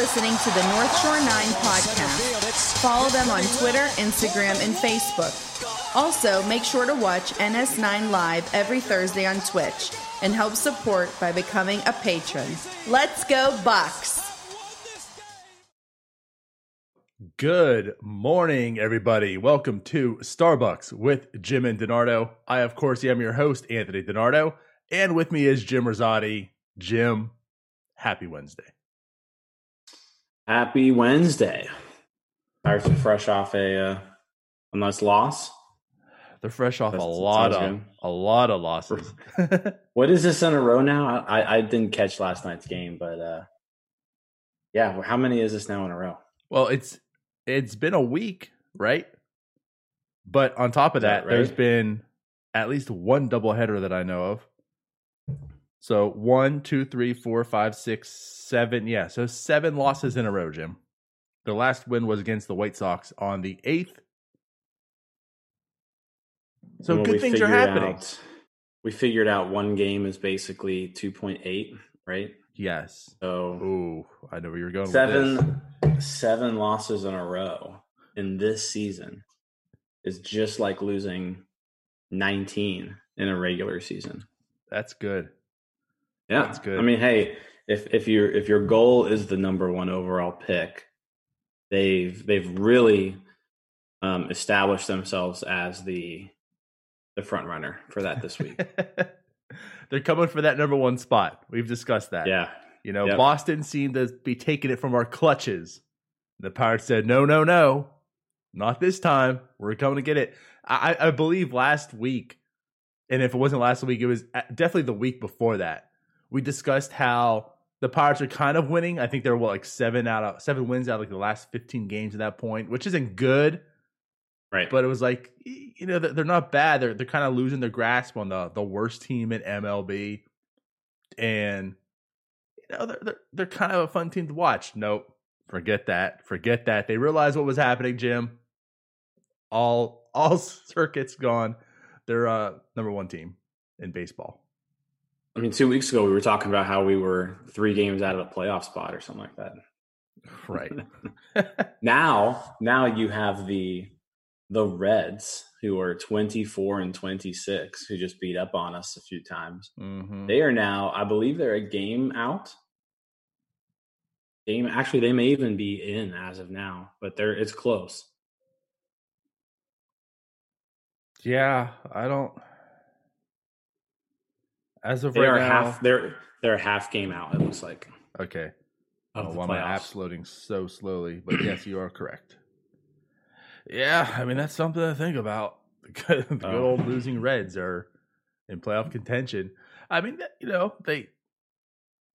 listening to the North Shore 9 podcast. Follow them on Twitter, Instagram, and Facebook. Also, make sure to watch NS9 Live every Thursday on Twitch and help support by becoming a patron. Let's go, Bucks! Good morning, everybody. Welcome to Starbucs with Jim and Donardo. I, of course, am your host, Anthony Donardo, and with me is Jim Rosati. Jim, happy Wednesday. Happy Wednesday. Pirates are fresh off a uh, a nice loss. They're fresh off a That's- that lot of good. a lot of losses. What is this in a row now? I, I, didn't catch last night's game, but uh, yeah, how many is this now in a row? well, it's it's been a week, right? But on top of that that, there's right? been at least one doubleheader that I know of. So one, two, three, four, five, six, seven. Yeah, so seven losses in a row, Jim. The last win was against the White Sox on the eighth. So Well, good things are happening. out- we figured out one game is basically two point eight, right? Yes. So Ooh, I know where you're going. Seven seven losses in a row in this season is just like losing nineteen in a regular season. That's good. Yeah, That's good. I mean, hey, if if your if your goal is the number one overall pick, they've they've really um, established themselves as the the front runner for that this week. They're coming for that number one spot. We've discussed that. yeah, You know, Yep. Boston seemed to be taking it from our clutches. The Pirates said, no, no, no, not this time. We're coming to get it. I, I believe last week, and if it wasn't last week, it was uh, definitely the week before that. We discussed how the Pirates are kind of winning. I think they're what, like seven out of seven wins out of like the last 15 games at that point, which isn't good right. but it was like you know they're they're not bad. They're they're kind of losing their grasp on the the worst team in MLB, and you know they're they're, they're kind of a fun team to watch. Nope, forget that, forget that. They realized what was happening, Jim. All all circuits gone. They're uh number one team in baseball. I mean, two weeks ago we were talking about how we were three games out of a playoff spot or something like that. Right. Now, now you have the the Reds who are twenty four and twenty six who just beat up on us a few times. hmm They are now, I believe, they're a game out. Game actually, they may even be in as of now, but they're it's close. Yeah, I don't. As of They right are now, half. They're they're a half game out. It looks like. okay. Oh, the why my playoffs. app's loading so slowly, but yes, you are correct. Yeah, I mean that's something to think about. The good, the good Oh. old losing Reds are in playoff contention. I mean, you know, they.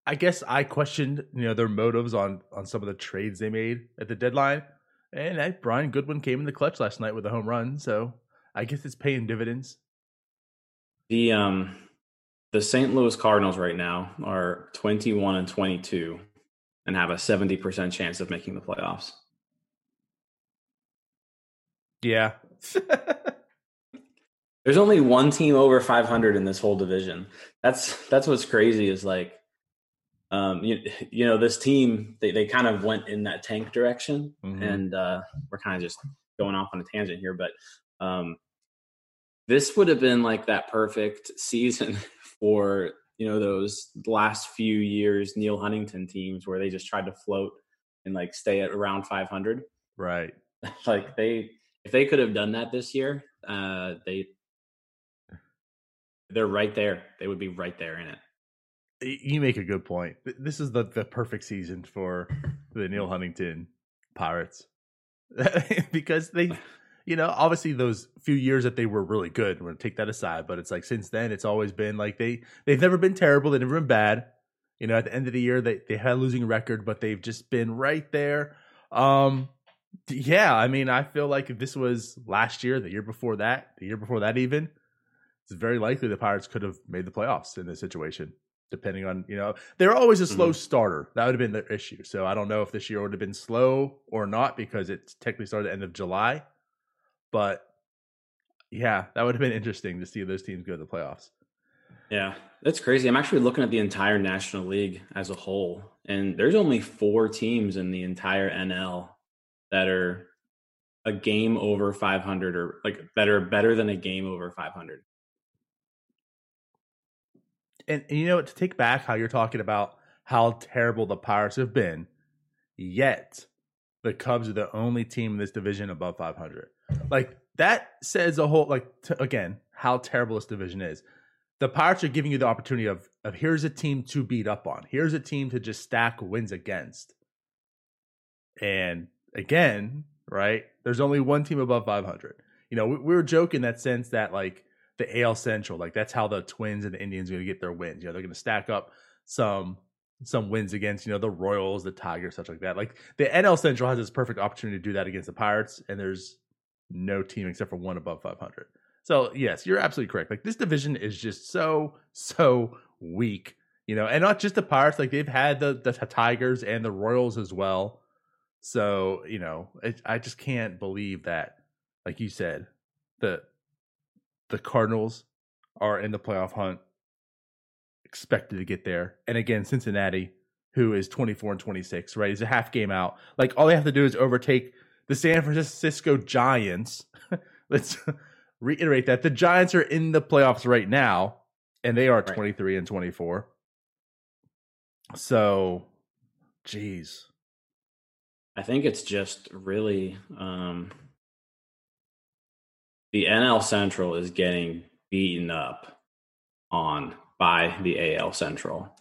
I guess I questioned, you know, their motives on on some of the trades they made at the deadline, and uh, Brian Goodwin came in the clutch last night with a home run, so I guess it's paying dividends. The um, the St. Louis Cardinals right now are twenty one and twenty two, and have a seventy percent chance of making the playoffs. Yeah, There's only one team over 500 in this whole division. That's that's what's crazy is like, um, you, you know, this team they, they kind of went in that tank direction, Mhm. and uh, we're kind of just going off on a tangent here, but um, this would have been like that perfect season for you know those last few years Neal Huntington teams where they just tried to float and like stay at around 500. right. like they if they could have done that this year, uh, they they're right there. They would be right there in it. You make a good point. This is the, the perfect season for the Neal Huntington Pirates because they, you know, obviously those few years that they were really good. We're gonna take that aside, but it's like since then it's always been like they they've never been terrible. They've never been bad. You know, at the end of the year they they had a losing record, but they've just been right there. Um, yeah, I mean, I feel like if this was last year, the year before that, the year before that, even, it's very likely the Pirates could have made the playoffs in this situation. Depending on you know, they're always a slow starter. That would have been the issue. So I don't know if this year would have been slow or not because it technically started at the end of July. But yeah, that would have been interesting to see those teams go to the playoffs. Yeah, that's crazy. I'm actually looking at the entire National League as a whole, and there's only four teams in the entire NL that are a game over 500 or like are better than a game over 500. And, and you know to take back how you're talking about how terrible the Pirates have been, yet the Cubs are the only team in this division above 500. Like that says a whole like t- again how terrible this division is. The Pirates are giving you the opportunity of of here's a team to beat up on. Here's a team to just stack wins against. And again, right? There's only one team above 500. You know, we, we were joking that sense that like the AL Central, like that's how the Twins and the Indians are going to get their wins. You know, they're going to stack up some some wins against you know the Royals, the Tigers, such like that. Like the NL Central has this perfect opportunity to do that against the Pirates, and there's no team except for one above 500. So yes, you're absolutely correct. Like this division is just so so weak, you know, and not just the Pirates. Like they've had the the Tigers and the Royals as well. So you know, it, I just can't believe that, like you said, the the Cardinals are in the playoff hunt, expected to get there, and again Cincinnati, who is 24 and 26, right, is a half game out. Like all they have to do is overtake the San Francisco Giants. Let's reiterate that the Giants are in the playoffs right now, and they are right. 23 and 24. So, geez. I think it's just really um, the NL Central is getting beaten up on by the AL Central.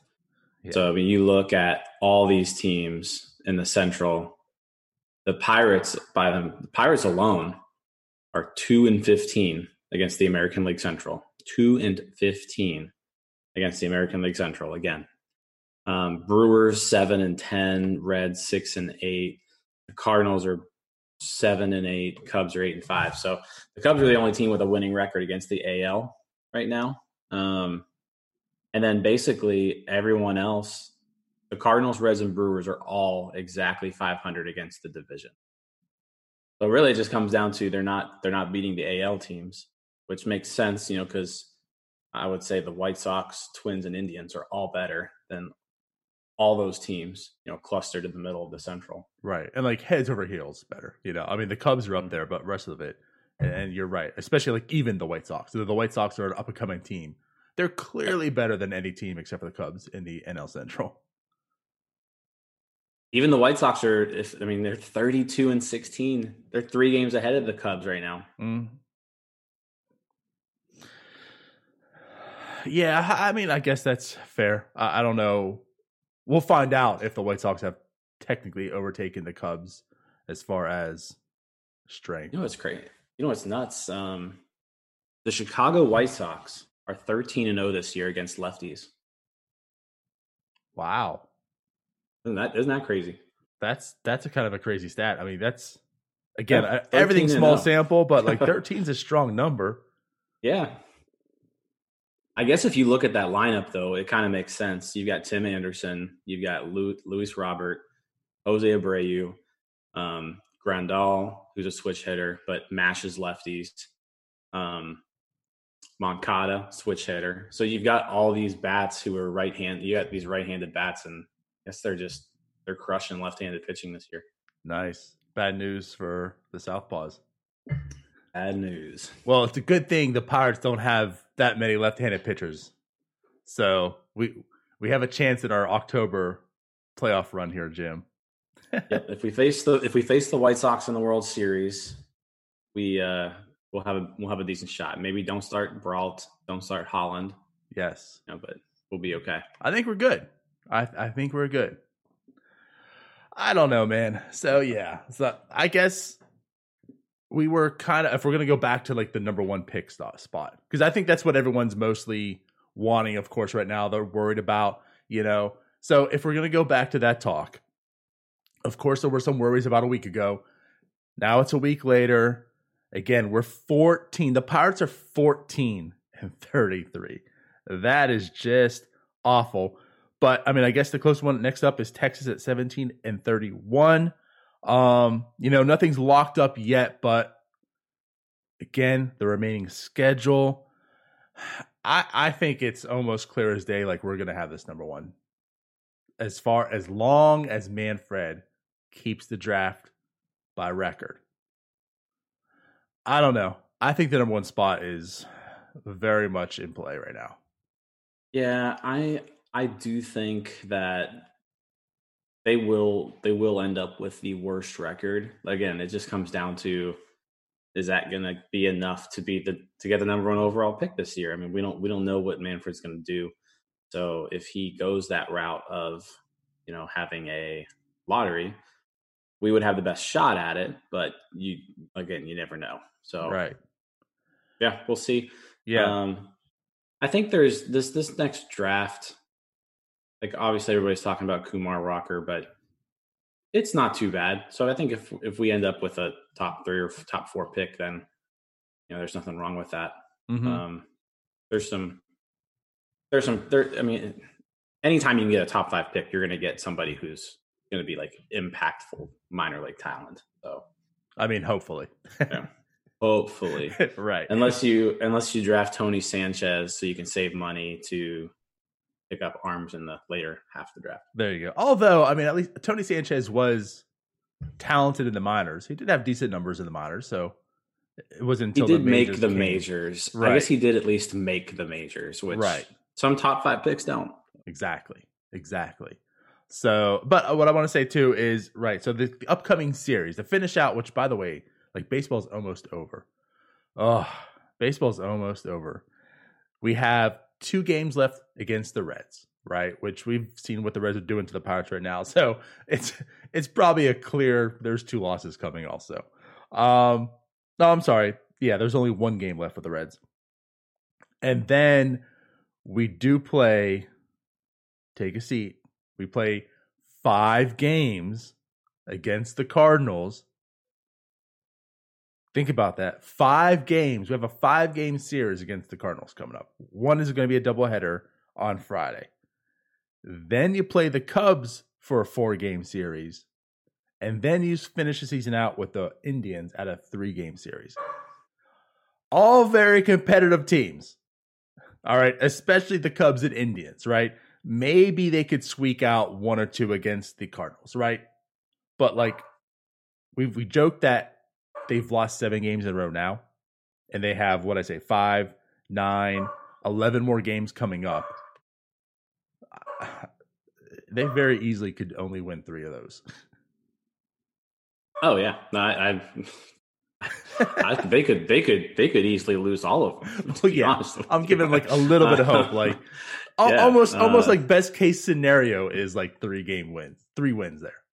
Yeah. So I mean, you look at all these teams in the Central. The Pirates, by them, the Pirates alone, are two and fifteen against the American League Central. Two and fifteen against the American League Central again. Um, Brewers seven and ten, Reds six and eight, the Cardinals are seven and eight. Cubs are eight and five. So the Cubs are the only team with a winning record against the AL right now. Um, and then basically everyone else, the Cardinals, Reds, and Brewers are all exactly 500 against the division. So really, it just comes down to they're not they're not beating the AL teams, which makes sense, you know, because I would say the White Sox, Twins, and Indians are all better than all those teams, you know, clustered in the middle of the Central. Right. And like heads over heels better, you know. I mean, the Cubs are up mm-hmm. there, but rest of it, and you're right, especially like even the White Sox. The White Sox are an up and coming team. They're clearly better than any team except for the Cubs in the NL Central. Even the White Sox are, if I mean, they're 32 and 16. They're three games ahead of the Cubs right now. Mm. Yeah, I mean, I guess that's fair. I, I don't know we'll find out if the White Sox have technically overtaken the Cubs as far as strength. You know what's crazy? You know what's nuts? Um, the Chicago White Sox are 13 and 0 this year against lefties. Wow. Isn't that isn't that crazy? That's that's a kind of a crazy stat. I mean, that's again yeah, everything small sample, but like 13 is a strong number. Yeah. I guess if you look at that lineup, though, it kind of makes sense. You've got Tim Anderson, you've got Luis Robert, Jose Abreu, um, Grandal, who's a switch hitter but mashes lefties, um, Moncada, switch hitter. So you've got all these bats who are right hand. You got these right-handed bats, and guess they're just they're crushing left-handed pitching this year. Nice. Bad news for the Southpaws. Bad news. Well, it's a good thing the Pirates don't have that many left-handed pitchers, so we we have a chance at our October playoff run here, Jim. yep. If we face the if we face the White Sox in the World Series, we uh we'll have a we'll have a decent shot. Maybe don't start Brault, don't start Holland. Yes. Know, but we'll be okay. I think we're good. I I think we're good. I don't know, man. So yeah, so I guess we were kind of if we're gonna go back to like the number one pick spot because I think that's what everyone's mostly wanting. Of course, right now they're worried about you know. So if we're gonna go back to that talk, of course there were some worries about a week ago. Now it's a week later. Again, we're 14. The Pirates are 14 and 33. That is just awful. But I mean, I guess the close one next up is Texas at 17 and 31. Um, you know, nothing's locked up yet, but again, the remaining schedule. I I think it's almost clear as day. Like we're gonna have this number one. As far as long as Manfred keeps the draft by record, I don't know. I think the number one spot is very much in play right now. Yeah, I I do think that they will they will end up with the worst record. Again, it just comes down to is that going to be enough to be the to get the number one overall pick this year? I mean, we don't we don't know what Manfred's going to do. So if he goes that route of you know having a lottery, we would have the best shot at it. But you again, you never know. So right, yeah, we'll see. yeah, Um, I think there's this this next draft. Like obviously everybody's talking about Kumar Rocker, but it's not too bad. So I think if if we end up with a top three or top four pick, then you know there's nothing wrong with that. Mhm. Um, there's some there's some there. I mean, anytime you can get a top five pick, you're going to get somebody who's going to be like impactful minor league talent. So I mean, hopefully, yeah, hopefully right. unless you unless you draft Tony Sanchez so you can save money to pick up arms in the later half of the draft. There you go. Although, I mean, at least Tony Sanchez was talented in the minors. He did have decent numbers in the minors, so it wasn't He did the make the came. majors. I guess he did at least make the majors, which Right. some top five picks don't. Exactly. Exactly. So, but what I want to say too is right. So the, the upcoming series, the finish out, which by the way, like baseball's almost over. Oh, baseball's almost over. We have two games left against the Reds, right? Which we've seen what the Reds are doing to the Pirates right now. So it's it's probably a clear. There's two losses coming also. Um, no, I'm sorry. Yeah, there's only one game left with the Reds, and then we do play take a seat. We play five games against the Cardinals. Think about that. Five games. We have a five game series against the Cardinals coming up. One is going to be a doubleheader on Friday. Then you play the Cubs for a four game series. And then you finish the season out with the Indians at a three game series. All very competitive teams. All right. Especially the Cubs and Indians, right? maybe they could squeak out one or two against the Cardinals, right? But like we we joked that they've lost seven games in a row now, and they have what I say five, nine, eleven more games coming up. They very easily could only win three of those. Oh yeah, no, I, I, I they could they could they could easily lose all of them. Well, yeah, I'm giving like a little bit of hope, like Yeah, almost almost uh, like best case scenario is like three game wins, three wins there.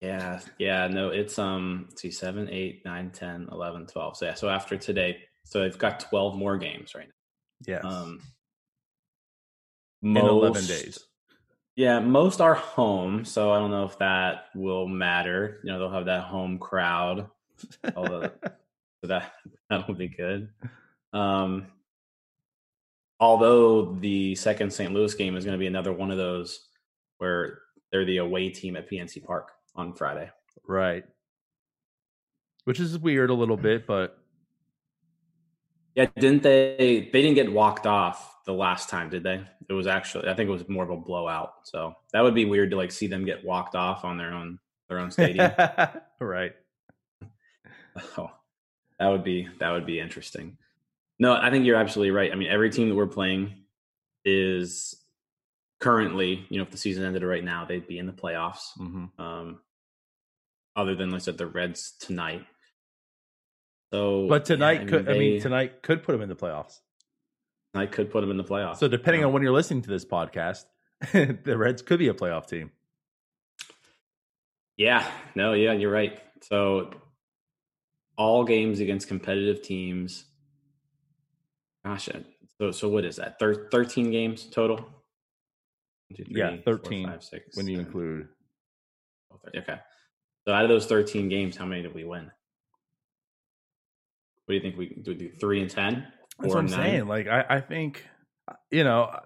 Yeah, yeah, no, it's um let's see, 7, 8, 9, 10, 11, 12. So yeah, so after today, so they've got 12 more games right Yes, now. Um in eleven days. Yeah, most are home, so I don't know if that will matter. You know, they'll have that home crowd. Although so that that'll be good. Um although the second St. Louis game is going to be another one of those where they're the away team at PNC Park on Friday. Right. Which is weird a little bit, but Yeah, didn't they? They didn't get walked off the last time, did they? It was actually, I think it was more of a blowout. So that would be weird to like see them get walked off on their own their own stadium. right. oh, that would be that would be interesting. No, I think you're absolutely right. I mean, every team that we're playing is currently, you know, if the season ended right now, they'd be in the playoffs. hmm Um, other than, like I said, the Reds tonight. So, But yeah, tonight could I mean tonight could put them in the playoffs. I could put them in the playoffs. So depending on when you're listening to this podcast, the Reds could be a playoff team. Yeah, no, yeah, you're right. So all games against competitive teams. Gosh, uh, so so what is that? Thir- Thirteen games total. One, two, Yeah, 13 five, six, When you seven, include 12, 13. Okay. So out of those thirteen games, how many did we win? What do you think we do? We do three and ten? That's what I'm nine? saying. Like I, I think, uh, you know, uh,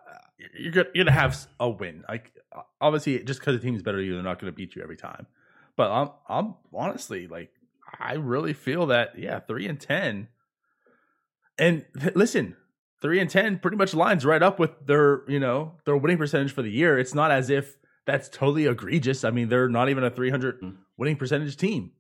you're gonna, you're gonna have a win. Like uh, obviously, just because the team's better than you, they're not gonna beat you every time. But I'm, I'm honestly like, I really feel that yeah, three and ten. And th- listen, three and ten pretty much lines right up with their you know their winning percentage for the year. It's not as if that's totally egregious. I mean, they're not even a 300 Mm. Winning percentage team.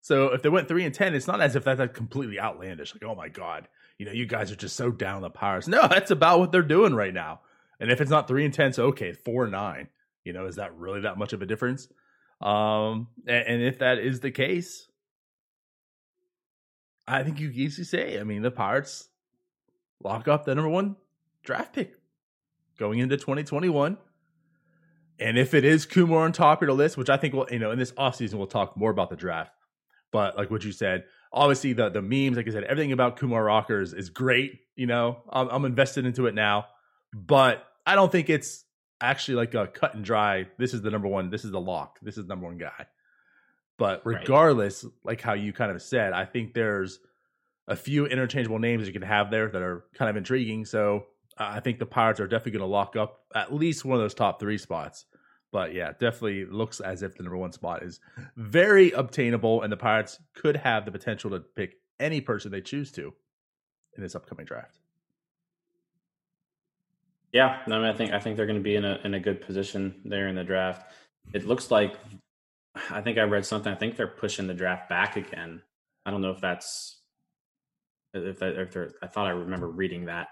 So if they went three and ten, it's not as if that's like completely outlandish. Like, oh my god, you know, you guys are just so down the Pirates. No, that's about what they're doing right now. And if it's not three and ten, so okay, four and nine. You know, is that really that much of a difference? Um, and, and if that is the case, I think you can easily say, I mean, the Pirates lock up the number one draft pick going into 2021. And if it is Kumar on top of the list, which I think will, you know, in this offseason, we'll talk more about the draft. But like what you said, obviously the the memes, like I said, everything about Kumar Rockers is great. You know, I'm, I'm invested into it now, but I don't think it's actually like a cut and dry. This is the number one. This is the lock. This is the number one guy. But Right. regardless, like how you kind of said, I think there's a few interchangeable names you can have there that are kind of intriguing. So I think the Pirates are definitely going to lock up at least one of those top three spots. But yeah, definitely looks as if the number one spot is very obtainable, and the Pirates could have the potential to pick any person they choose to in this upcoming draft. Yeah, no, I, mean, I think I think they're going to be in a in a good position there in the draft. It looks like I think I read something. I think they're pushing the draft back again. I don't know if that's if that if they're. I thought I remember reading that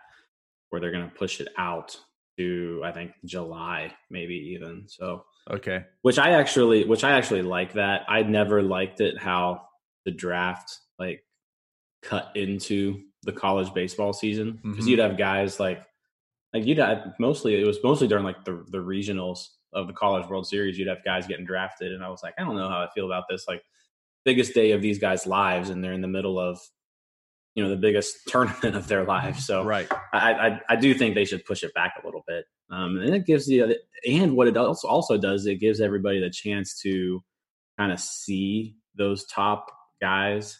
where they're going to push it out to I think July, maybe even. So, Okay. which I actually which I actually like that. I never liked it how the draft like cut into the college baseball season because Mhm. you'd have guys like like you'd have mostly it was mostly during like the the regionals of the college world series you'd have guys getting drafted and i was like i don't know how i feel about this like biggest day of these guys lives and they're in the middle of you know the biggest tournament of their life. so Right. I, I I do think they should push it back a little bit, um, and it gives the and what it also also does it gives everybody the chance to kind of see those top guys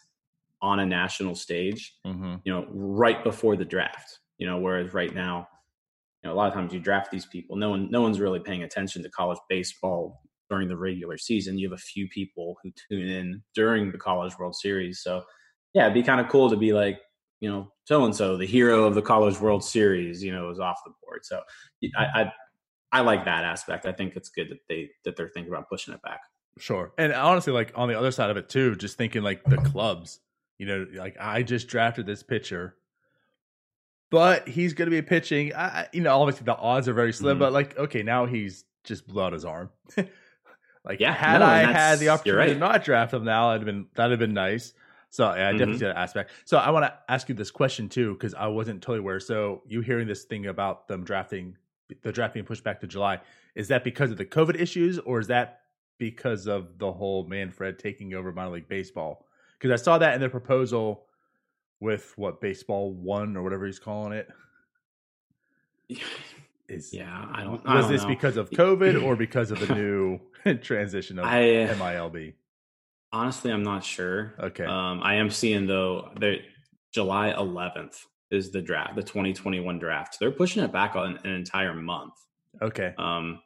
on a national stage, hmm you know, right before the draft. You know, whereas right now, you know, a lot of times you draft these people, no one no one's really paying attention to college baseball during the regular season. You have a few people who tune in during the College World Series, so yeah, it'd be kind of cool to be like, you know, so and so, the hero of the College World Series, you know, is off the board. So I, I I like that aspect. I think it's good that they that they're thinking about pushing it back. Sure. And honestly, like on the other side of it too, just thinking like the clubs, you know, like I just drafted this pitcher, but he's going to be pitching. I, you know, obviously the odds are very slim, Mhm. but like, okay, now he's just blew out his arm. like, Yeah, had no, I had the opportunity to not draft him now, that'd have been that'd have been nice. So yeah, I definitely Mhm. see that aspect. So I want to ask you this question too, because I wasn't totally aware. So you hearing this thing about them drafting the draft being pushed back to July, is that because of the COVID issues, or is that because of the whole Manfred taking over minor league baseball? Because I saw that in their proposal with what baseball one or whatever he's calling it. Is Yeah, I don't. I was don't this know. because of COVID or because of the new transition of I MILB? Honestly, I'm not sure. Okay. Um, I am seeing though that July 11th is the draft, the 2021 draft. They're pushing it back on an entire month. Okay. Um,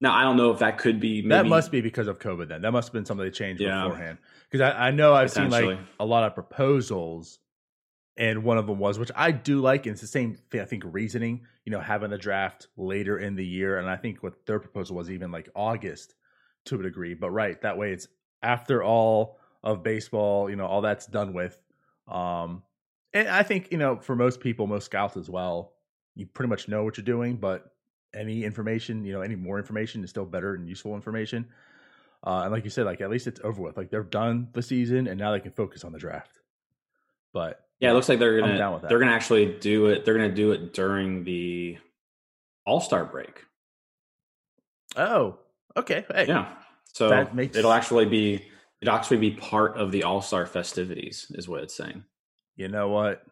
now I don't know if that could be. Maybe, that must be because of COVID. Then that must have been something they changed Yeah. beforehand. Because I, I know I've seen like a lot of proposals, and one of them was, which I do like, and it's the same thing. I think reasoning, you know, having the draft later in the year, and I think what their proposal was even like August to a degree. But right, that way it's after all of baseball, you know, all that's done with. Um, and I think you know, for most people, most scouts as well, you pretty much know what you're doing, but any information, you know, any more information is still better and useful information. Uh, and like you said, like at least it's over with. Like they're done the season, and now they can focus on the draft. But Yeah, it looks like they're gonna down with that. they're gonna actually do it. They're gonna do it during the All Star break. oh, okay, hey, Yeah, so makes- it'll actually be it'll actually be part of the All Star festivities, is what it's saying. you know what?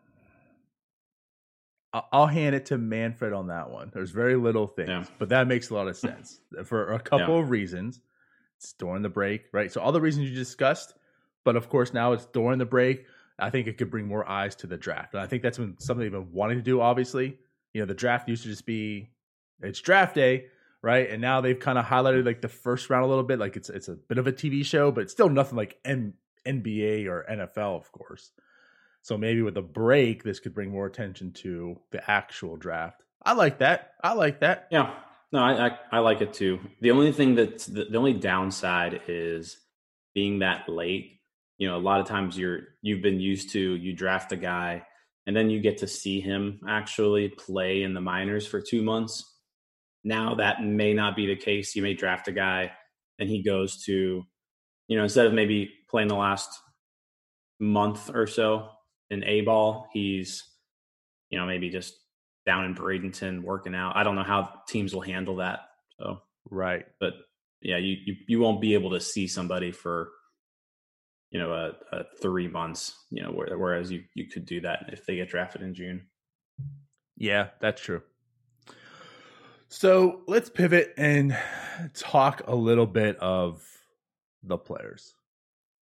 I'll hand it to Manfred on that one. There's very little things, Yeah. but that makes a lot of sense for a couple Yeah. of reasons. It's during the break, right? So all the reasons you discussed, but of course now it's during the break. I think it could bring more eyes to the draft, and I think that's been something they've been wanting to do. Obviously, you know, the draft used to just be it's draft day, right? And now they've kind of highlighted like the first round a little bit, like it's it's a bit of a TV show, but it's still nothing like NBA or NFL, of course. So maybe with a break, this could bring more attention to the actual draft. I like that. I like that. Yeah. No, I, I, I like it too. The only thing that's the, the only downside is being that late. You know, a lot of times you're you've been used to you draft a guy and then you get to see him actually play in the minors for two months. Now that may not be the case. You may draft a guy and he goes to, you know, instead of maybe playing the last month or so in A ball, he's, you know, maybe just down in Bradenton working out. I don't know how teams will handle that. So right, but yeah, you you, you won't be able to see somebody for you know a, a three months. You know, whereas you you could do that if they get drafted in June. Yeah, that's true. So let's pivot and talk a little bit of the players.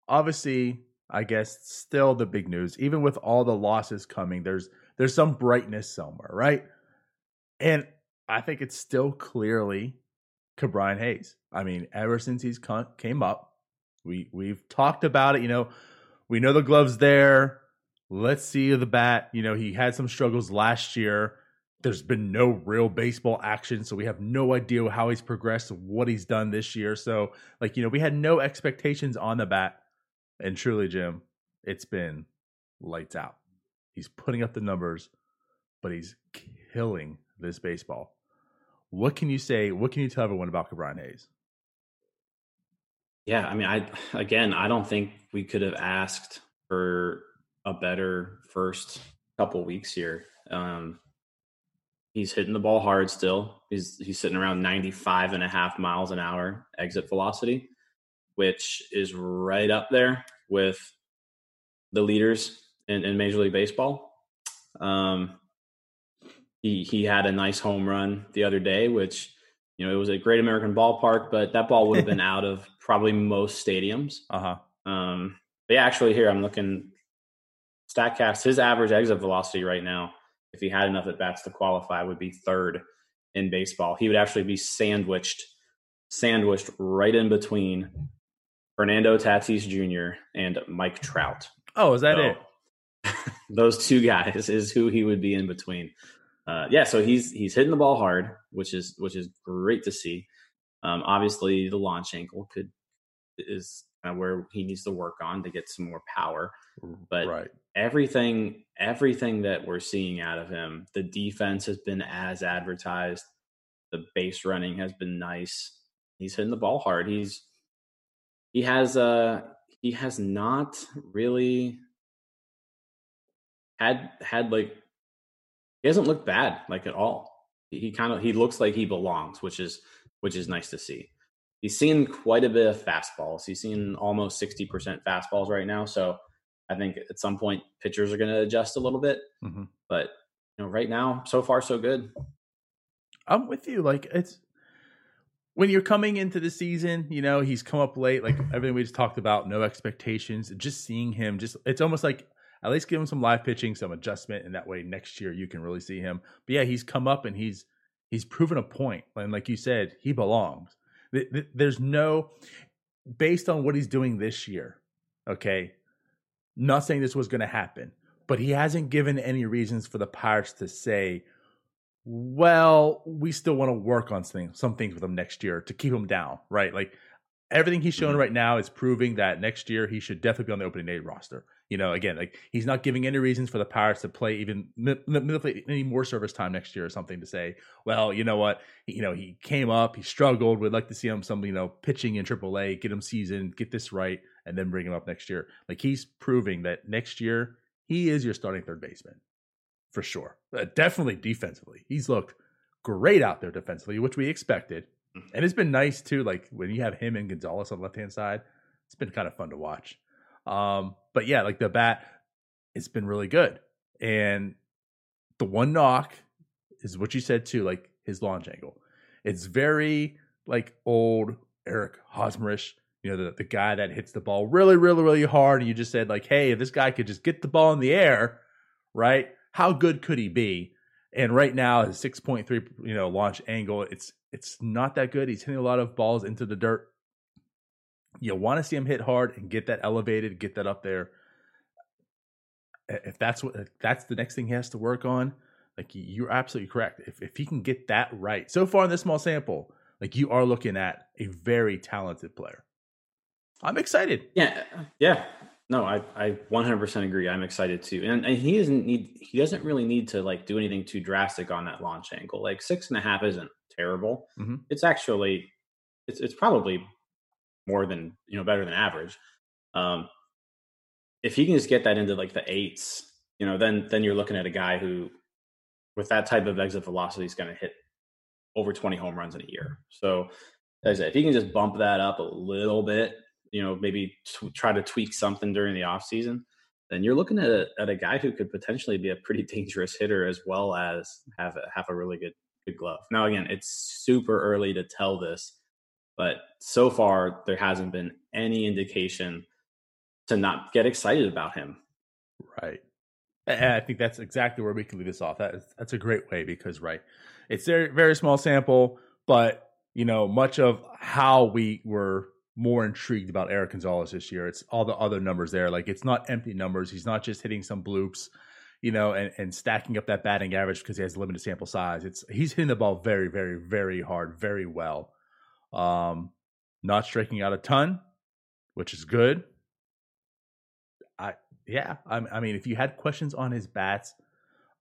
Obviously, I guess still the big news, even with all the losses coming, there's there's some brightness somewhere, right? And I think it's still clearly Ke'Bryan Hayes. I mean, ever since he's come, came up, we we've talked about it. You know, we know the gloves there. Let's see the bat. You know, he had some struggles last year. There's been no real baseball action, so we have no idea how he's progressed, what he's done this year. So, like, you know, we had no expectations on the bat. And truly, Jim, it's been lights out. He's putting up the numbers, but he's killing this baseball. What can you say? What can you tell everyone about Ke'Bryan Hayes? Yeah, I mean, I again, I don't think we could have asked for a better first couple weeks here. Um, he's hitting the ball hard still. He's he's sitting around 95 and a half miles an hour exit velocity, which is right up there with the leaders in, in Major League Baseball. Um, he he had a nice home run the other day, which you know it was a Great American Ballpark, but that ball would have been out of probably most stadiums. Uh huh. Um, but yeah, actually, here I'm looking. Statcast his average exit velocity right now, if he had enough at bats to qualify, would be third in baseball. He would actually be sandwiched, sandwiched right in between Fernando Tatis Jr. and Mike Trout. Oh, is that so, it? those two guys is who he would be in between. Uh, yeah, so he's he's hitting the ball hard, which is which is great to see. Um, obviously, the launch angle could is of where he needs to work on to get some more power. But right. everything everything that we're seeing out of him, the defense has been as advertised. The base running has been nice. He's hitting the ball hard. He's he has uh he has not really had had like he hasn't looked bad like at all. He, he kind of he looks like he belongs, which is which is nice to see. He's seen quite a bit of fastballs. He's seen almost sixty percent fastballs right now. So I think at some point pitchers are going to adjust a little bit. Mm-hmm. But you know, right now, so far so good. I'm with you. Like it's when you're coming into the season, you know, he's come up late, like everything we just talked about, no expectations. Just seeing him, just it's almost like at least give him some live pitching, some adjustment, and that way next year you can really see him. But yeah, he's come up and he's he's proven a point, and like you said, he belongs. There's no based on what he's doing this year. Okay, not saying this was going to happen, but he hasn't given any reasons for the Pirates to say, "Well, we still want to work on some some things with him next year to keep him down." Right? Like everything he's shown mm-hmm. right now is proving that next year he should definitely be on the opening day roster you know, again, like he's not giving any reasons for the Pirates to play even any more service time next year or something to say, well, you know what, you know, he came up, he struggled. We'd like to see him some, you know, pitching in AAA, get him seasoned, get this right, and then bring him up next year. Like he's proving that next year he is your starting third baseman for sure. Uh, definitely defensively, he's looked great out there defensively, which we expected. Mm-hmm. And it's been nice too. Like when you have him and Gonzalez on the left hand side, it's been kind of fun to watch. Um, but yeah, like the bat, it's been really good. And the one knock is what you said too, like his launch angle. It's very like old Eric Hosmerish, you know, the, the guy that hits the ball really, really, really hard. And you just said, like, hey, if this guy could just get the ball in the air, right? How good could he be? And right now, his 6.3, you know, launch angle, it's it's not that good. He's hitting a lot of balls into the dirt you want to see him hit hard and get that elevated, get that up there. if that's what if that's the next thing he has to work on, like you're absolutely correct. If if he can get that right, so far in this small sample, like you are looking at a very talented player. I'm excited. Yeah, yeah. No, I I 100% agree. I'm excited too, and, and he doesn't need he doesn't really need to like do anything too drastic on that launch angle. Like six and a half isn't terrible. Mm-hmm. It's actually it's it's probably more than you know better than average. Um, if he can just get that into like the eights, you know, then then you're looking at a guy who, with that type of exit velocity, is going to hit over 20 home runs in a year. So, as I said, if he can just bump that up a little bit, you know, maybe t- try to tweak something during the off season, then you're looking at a, at a guy who could potentially be a pretty dangerous hitter as well as have a, have a really good good glove. Now, again, it's super early to tell this, but so far there hasn't been any indication to not get excited about him. Right. And I think that's exactly where we can leave this off. That is, that's a great way because right, it's very very small sample, but you know much of how we were more intrigued about Erik Gonzalez this year. It's all the other numbers there. Like it's not empty numbers. He's not just hitting some bloops, you know, and, and stacking up that batting average because he has limited sample size. It's he's hitting the ball very, very, very hard, very well. Um, not striking out a ton, which is good. I yeah, I, I mean, if you had questions on his bats,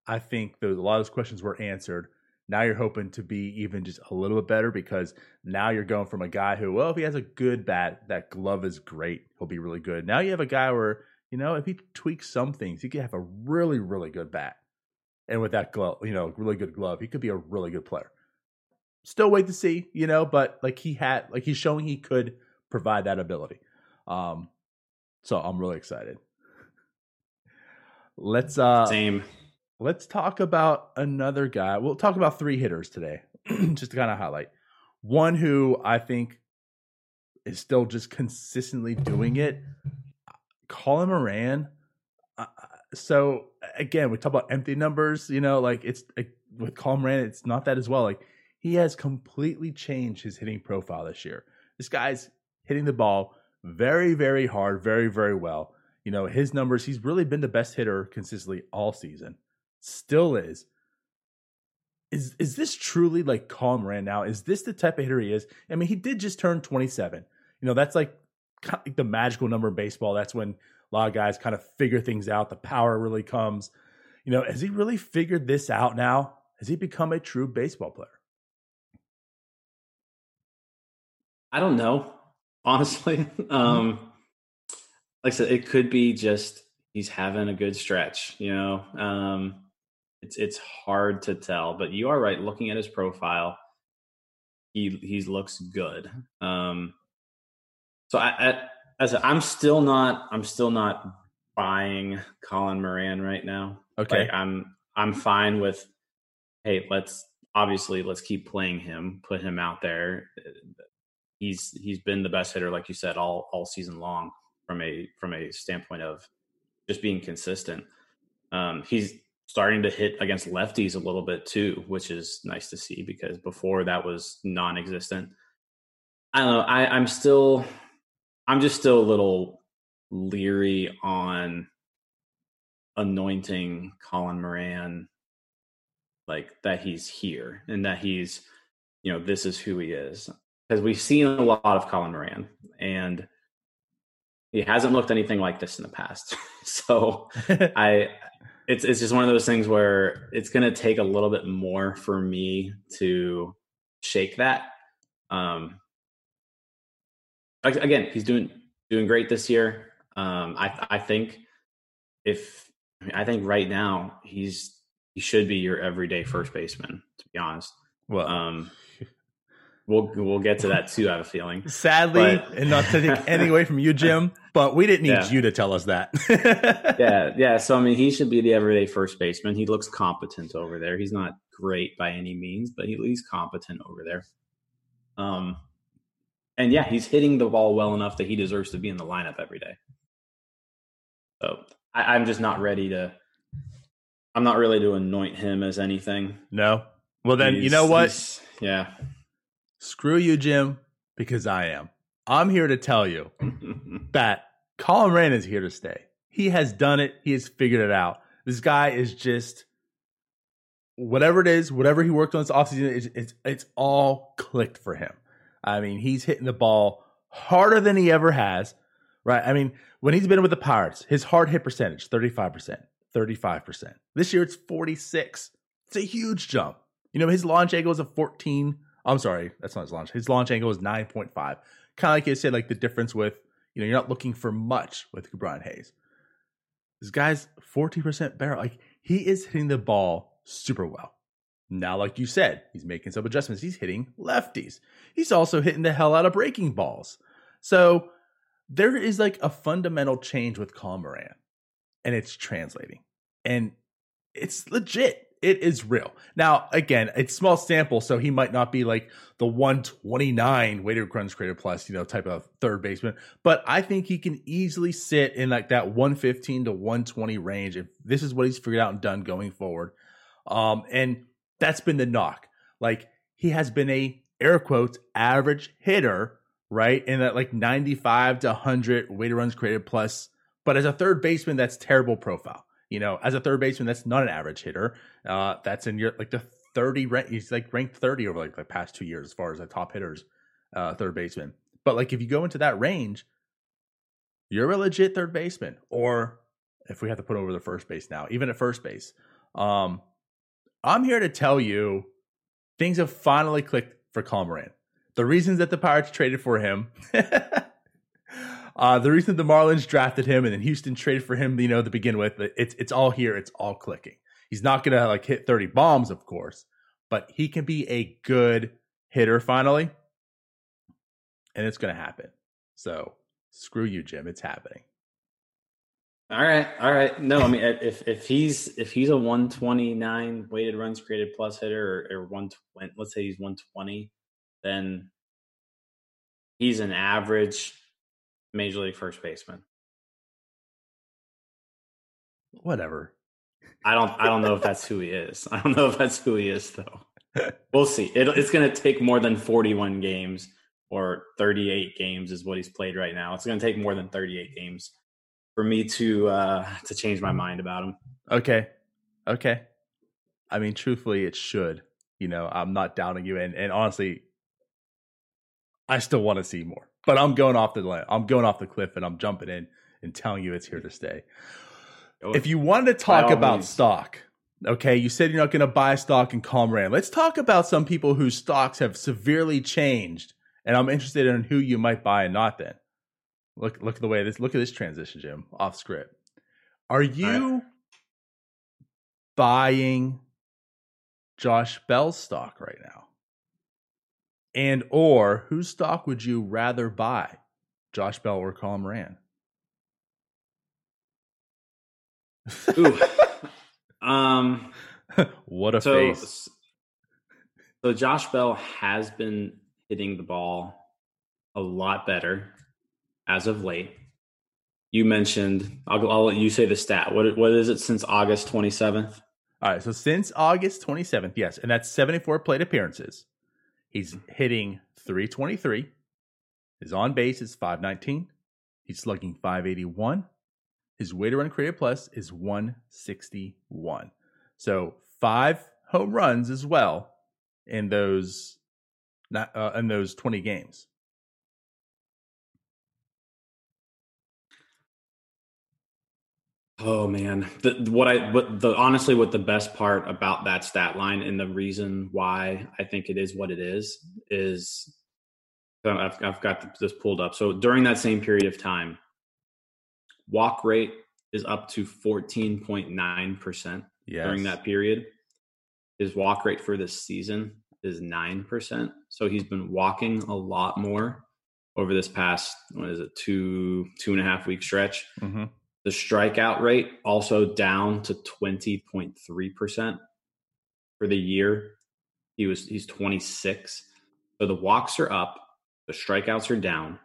I think those a lot of those questions were answered. Now you're hoping to be even just a little bit better because now you're going from a guy who, well, if he has a good bat, that glove is great. He'll be really good. Now you have a guy where, you know, if he tweaks some things, he could have a really, really good bat. And with that glove, you know, really good glove, he could be a really good player. Still wait to see, you know, but like he had, like he's showing he could provide that ability. Um, so I'm really excited. Let's uh same let's talk about another guy. We'll talk about three hitters today, just to kind of highlight. One who I think is still just consistently doing it. Colin Moran. Uh, so again, we talk about empty numbers. You know, like it's like, with Colin Moran, it's not that as well. Like he has completely changed his hitting profile this year. This guy's hitting the ball very, very hard, very, very well. You know, his numbers, he's really been the best hitter consistently all season still is. Is is this truly like Colin Moran now? Is this the type of hitter he is? I mean, he did just turn 27. You know, that's like the magical number in baseball. That's when a lot of guys kind of figure things out. The power really comes. You know, has he really figured this out now? Has he become a true baseball player? I don't know, honestly. Um, like I said, it could be just he's having a good stretch. You know, um, it's it's hard to tell, but you are right. Looking at his profile, he he looks good. Um, so I, I as i am still not I'm still not buying Colin Moran right now. Okay, like I'm I'm fine with. Hey, let's obviously let's keep playing him, put him out there. He's he's been the best hitter, like you said, all all season long from a from a standpoint of just being consistent. Um, he's starting to hit against lefties a little bit too, which is nice to see because before that was non-existent. I don't know. I, I'm still, I'm just still a little leery on anointing Colin Moran like that he's here and that he's, you know, this is who he is. Because we've seen a lot of Colin Moran and he hasn't looked anything like this in the past. so I it's it's just one of those things where it's going to take a little bit more for me to shake that. Um, again, he's doing doing great this year. Um, I I think if I, mean, I think right now he's he should be your everyday first baseman. To be honest, well, um, we'll we'll get to that too. I have a feeling. Sadly, but, and not to take any away from you, Jim, but we didn't need yeah. you to tell us that. yeah, yeah. So I mean, he should be the everyday first baseman. He looks competent over there. He's not great by any means, but he, he's competent over there. Um, and yeah, he's hitting the ball well enough that he deserves to be in the lineup every day. So I, I'm just not ready to. I'm not really to anoint him as anything. No. Well, then he's, you know what? Yeah. Screw you, Jim, because I am. I'm here to tell you that Colin Moran is here to stay. He has done it. He has figured it out. This guy is just whatever it is, whatever he worked on this offseason, it's, it's it's all clicked for him. I mean, he's hitting the ball harder than he ever has. Right. I mean, when he's been with the Pirates, his hard hit percentage, 35%, 35%. This year it's 46. It's a huge jump. You know, his launch angle is a 14. I'm sorry, that's not his launch. His launch angle is 9.5. Kind of like you said, like the difference with, you know, you're not looking for much with Ke'Bryan Hayes. This guy's 40% barrel. Like he is hitting the ball super well. Now, like you said, he's making some adjustments. He's hitting lefties. He's also hitting the hell out of breaking balls. So there is like a fundamental change with Colin Moran, and it's translating. And it's legit. It is real. Now, again, it's small sample, so he might not be like the 129 weighted runs created plus, you know, type of third baseman. But I think he can easily sit in like that 115 to 120 range if this is what he's figured out and done going forward. Um, and that's been the knock. Like he has been a air quotes average hitter, right? In that like 95 to 100 weighted runs created plus. But as a third baseman, that's terrible profile. You know, as a third baseman, that's not an average hitter. Uh, that's in your like the 30 rank. He's like ranked 30 over like the past two years as far as the top hitters, uh, third baseman. But like if you go into that range, you're a legit third baseman. Or if we have to put over the first base now, even at first base, um, I'm here to tell you things have finally clicked for Colin. The reasons that the Pirates traded for him, uh, the reason the Marlins drafted him and then Houston traded for him, you know, to begin with, it's it's all here. It's all clicking. He's not gonna like hit 30 bombs, of course, but he can be a good hitter finally, and it's gonna happen. So screw you, Jim. It's happening. All right, all right. No, I mean if if he's if he's a 129 weighted runs created plus hitter or, or one let's say he's 120, then he's an average major league first baseman. Whatever. I don't I don't know if that's who he is. I don't know if that's who he is though. we'll see. It, it's going to take more than 41 games or 38 games is what he's played right now. It's going to take more than 38 games for me to uh to change my mind about him. Okay. Okay. I mean, truthfully, it should. You know, I'm not doubting you, and and honestly, I still want to see more. But I'm going off the I'm going off the cliff, and I'm jumping in and telling you it's here to stay. If you wanted to talk about means. stock, okay, you said you're not going to buy stock in Colin Let's talk about some people whose stocks have severely changed, and I'm interested in who you might buy and not. Then Look look at the way this look at this transition, Jim, off script. Are you right. buying Josh Bell's stock right now? And or whose stock would you rather buy? Josh Bell or Colin Moran? Ooh. um what a so, face. So Josh Bell has been hitting the ball a lot better as of late. You mentioned, I'll, I'll let you say the stat. What, what is it since August 27th? All right. So since August 27th, yes. And that's 74 plate appearances. He's hitting 323. His on base is 519. He's slugging 581. His weighted run created plus is 161. So five home runs as well in those uh, in those 20 games. Oh man, the, what I what the honestly what the best part about that stat line and the reason why I think it is what it is is I've I've got this pulled up. So during that same period of time, walk rate is up to fourteen point nine percent during that period. His walk rate for this season is nine percent. So he's been walking a lot more over this past what is it two two and a half week stretch. Mm-hmm the strikeout rate also down to 20.3% for the year. He was he's 26. So the walks are up, the strikeouts are down.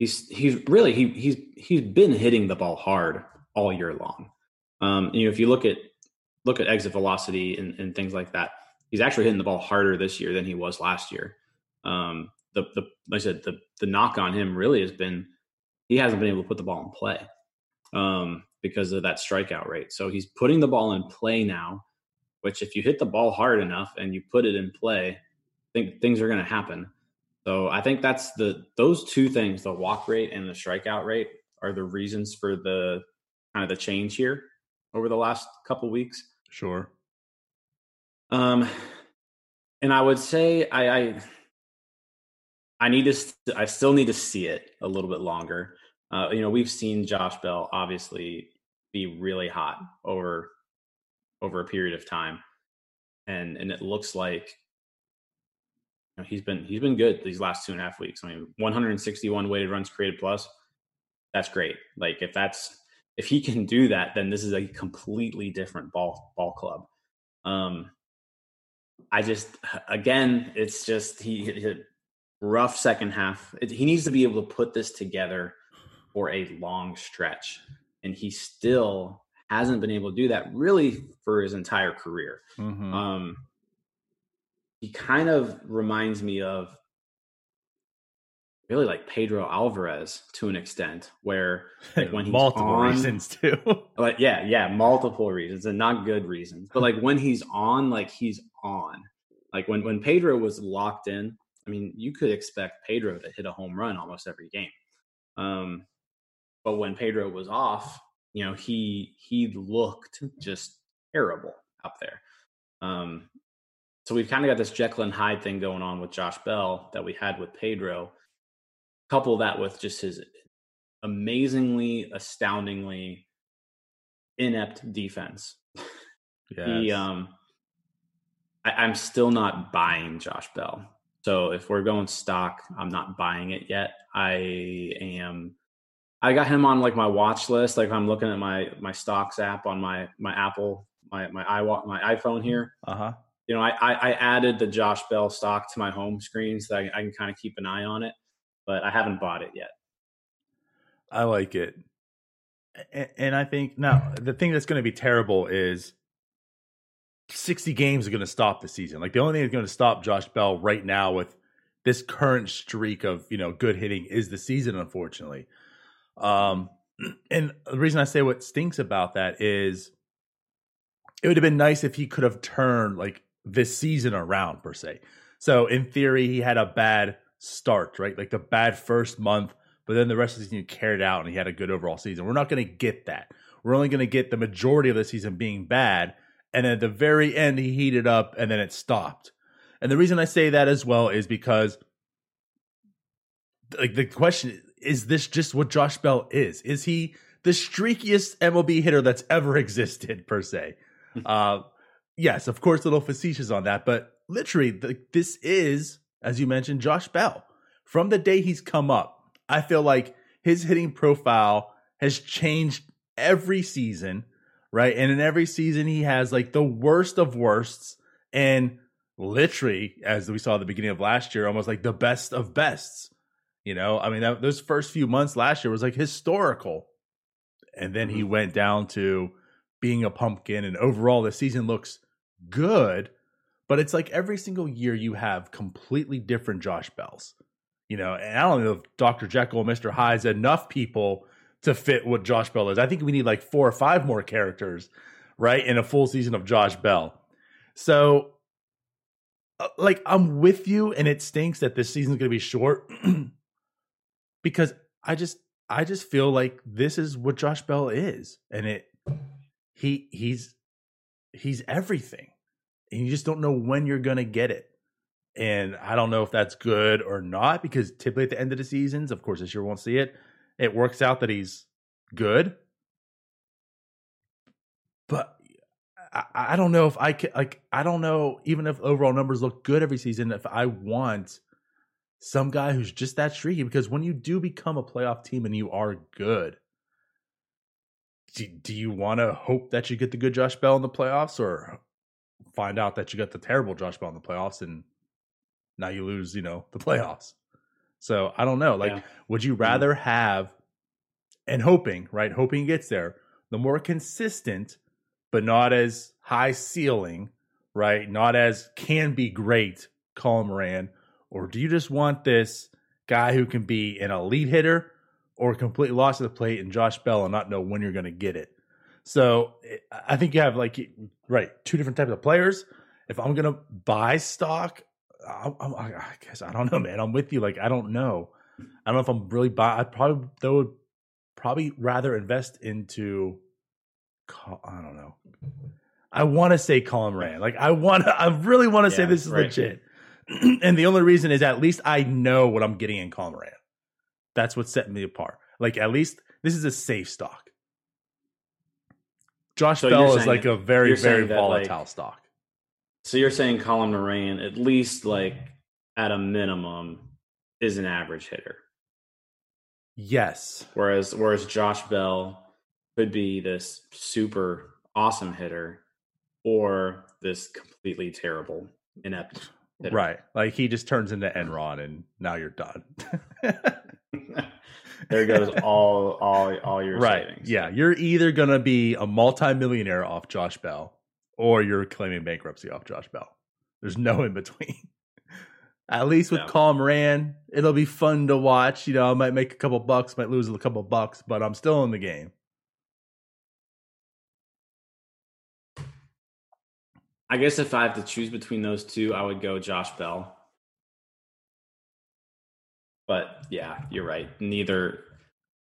He's he's really he he's he's been hitting the ball hard all year long. Um, you know, if you look at look at exit velocity and, and things like that, he's actually hitting the ball harder this year than he was last year. Um, the the like I said, the the knock on him really has been he hasn't been able to put the ball in play. Um, because of that strikeout rate. So he's putting the ball in play now, which if you hit the ball hard enough and you put it in play, I think things are going to happen. So I think that's the those two things, the walk rate and the strikeout rate, are the reasons for the kind of the change here over the last couple weeks. Sure. Um, and I would say I, I I need to I still need to see it a little bit longer. Uh, you know, we've seen Josh Bell obviously be really hot over over a period of time, and and it looks like you know, he's been he's been good these last two and a half weeks. I mean, 161 weighted runs created plus. That's great. Like if that's if he can do that, then this is a completely different ball ball club. Um, I just again, it's just he, he rough second half. It, he needs to be able to put this together for a long stretch, and he still hasn't been able to do that really for his entire career. Mm-hmm. Um, he kind of reminds me of really like Pedro Alvarez to an extent, where like when he's multiple on, reasons too. like yeah, yeah, multiple reasons and not good reasons, but like when he's on, like he's on. Like when when Pedro was locked in, I mean, you could expect Pedro to hit a home run almost every game. Um, but when Pedro was off, you know, he he looked just terrible up there. Um, so we've kind of got this Jekyll and Hyde thing going on with Josh Bell that we had with Pedro. Couple that with just his amazingly, astoundingly inept defense. Yes. He, um, I, I'm still not buying Josh Bell. So if we're going stock, I'm not buying it yet. I am. I got him on like my watch list. Like I'm looking at my my stocks app on my my Apple my my i my iPhone here. uh huh. You know, I, I I added the Josh Bell stock to my home screen so I, I can kind of keep an eye on it, but I haven't bought it yet. I like it. A- And I think now the thing that's going to be terrible is 60 games are going to stop the season. Like the only thing that's going to stop Josh Bell right now with this current streak of, you know, good hitting is the season, unfortunately. Um, and the reason I say what stinks about that is it would have been nice if he could have turned like this season around per se. So in theory, he had a bad start, right? Like the bad first month, but then the rest of the season carried out and he had a good overall season. We're not going to get that. We're only going to get the majority of the season being bad, and at the very end he heated up and then it stopped. And the reason I say that as well is because like the question is this just what Josh Bell is? Is he the streakiest MLB hitter that's ever existed per se? uh, yes, of course, a little facetious on that, but literally, the, this is, as you mentioned, Josh Bell. From the day he's come up, I feel like his hitting profile has changed every season, right? And in every season, he has like the worst of worsts, and literally, as we saw at the beginning of last year, almost like the best of bests. You know, I mean, that, those first few months last year was like historical. And then he went down to being a pumpkin, and overall, the season looks good. But it's like every single year you have completely different Josh Bells. You know, and I don't know if Dr. Jekyll and Mr. Hyde's enough people to fit what Josh Bell is. I think we need like four or five more characters, right, in a full season of Josh Bell. So, uh, like, I'm with you, and it stinks that this season's going to be short because I just, I just feel like this is what Josh Bell is, and it, he, he's, he's everything, and you just don't know when you're to get it. And I don't know if that's good or not because typically at the end of the seasons, of course, this year won't see it. It works out that he's good, but I, I don't know if I can like. I don't know even if overall numbers look good every season. If I want some guy who's just that streaky, because when you do become a playoff team and you are good, do, do you want to hope that you get the good Josh Bell in the playoffs, or find out that you got the terrible Josh Bell in the playoffs and now you lose, you know, the playoffs. So I don't know. Like, Yeah. would you mm-hmm. rather have and hoping, right? Hoping gets there, the more consistent, but not as high ceiling, right? Not as can be great, Colin Moran, or do you just want this guy who can be an elite hitter or completely lost at the plate and Josh Bell and not know when you're going to get it. So I think you have like right two different types of players. If I'm going to buy stock, I, I, I, guess I don't know, man. I'm with you. Like I don't know. I don't know if I'm really buy. I probably though would probably rather invest into. I don't know. I want to say Colin Moran. Like I want to. I really want to yeah, say this is right. legit. and the only reason is at least I know what I'm getting in Colin Moran. That's what's setting me apart. Like at least this is a safe stock. Josh so Bell is like a very very volatile like, stock. So you're saying Colin Moran at least like at a minimum is an average hitter. Yes. Whereas whereas Josh Bell could be this super awesome hitter or this completely terrible inept hitter. Right. Like he just turns into Enron and now you're done. there goes all all all your right. savings. Yeah, you're either gonna be a multimillionaire off Josh Bell, or you're claiming bankruptcy off Josh Bell. There's no in between. At least with yeah. Colin Moran, it'll be fun to watch. You know, I might make a couple bucks, might lose a couple bucks, but I'm still in the game. I guess if I have to choose between those two, I would go Josh Bell. But yeah, you're right. Neither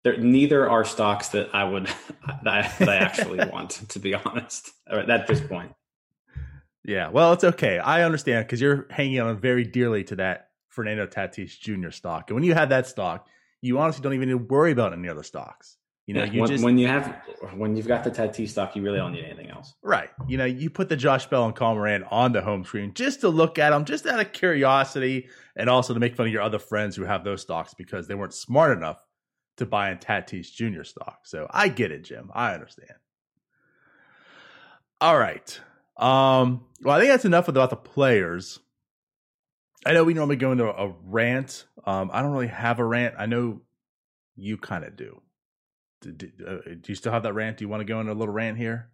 there, neither are stocks that I would that I, that I actually want, to be honest, at this point. Yeah, well, it's okay. I understand because you're hanging on very dearly to that Fernando Tatis Jr. stock, and when you have that stock, you honestly don't even need to worry about any other stocks. You know, yeah, you when, just when you have when you've got the Tatis stock, you really don't need anything else. Right. You know, you put the Josh Bell and Colin Moran on the home screen just to look at them, just out of curiosity, and also to make fun of your other friends who have those stocks because they weren't smart enough to buy in Tatis Jr. stock. So I get it, Jim. I understand. All right. Um, well, I think that's enough about the players. I know we normally go into a rant. Um, I don't really have a rant. I know you kind of do. Do, do, uh, you still have that rant? Do you want to go into a little rant here?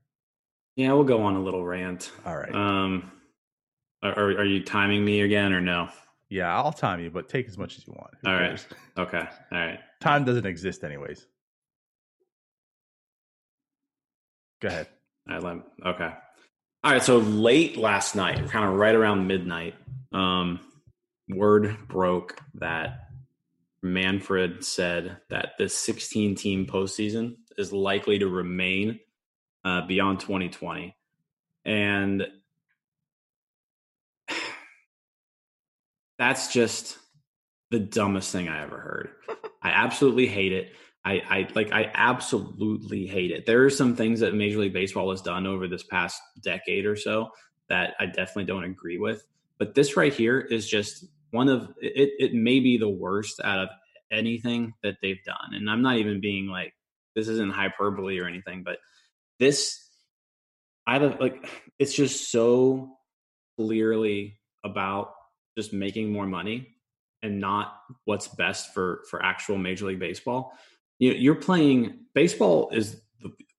Yeah, we'll go on a little rant. All right. Um, are, are you timing me again or no? Yeah, I'll time you, but take as much as you want. Who All cares? right. Okay. All right. Time doesn't exist, anyways. Go ahead. All right. Okay. All right. So late last night, kind of right around midnight, um, word broke that Manfred said that this 16 team postseason is likely to remain uh, beyond 2020. And that's just the dumbest thing I ever heard. I absolutely hate it. I, I like I absolutely hate it. There are some things that Major League Baseball has done over this past decade or so that I definitely don't agree with. But this right here is just one of it it may be the worst out of anything that they've done. And I'm not even being like this isn't hyperbole or anything, but this I don't like it's just so clearly about just making more money and not what's best for for actual major league baseball you know, you're playing baseball is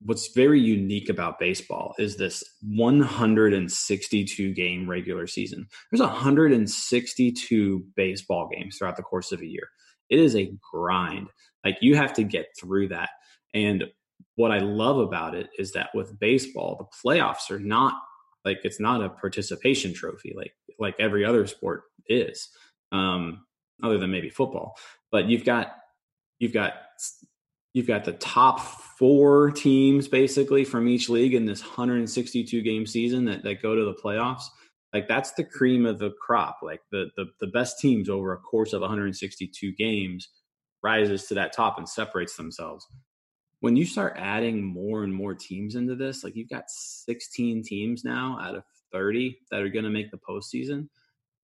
what's very unique about baseball is this 162 game regular season. There's 162 baseball games throughout the course of a year. It is a grind. Like you have to get through that. And what i love about it is that with baseball the playoffs are not like it's not a participation trophy like like every other sport is um other than maybe football. But you've got you've got you've got the top four teams basically from each league in this 162 game season that, that go to the playoffs. Like that's the cream of the crop. Like the, the the best teams over a course of 162 games rises to that top and separates themselves. When you start adding more and more teams into this like you've got 16 teams now out of 30 that are going to make the postseason.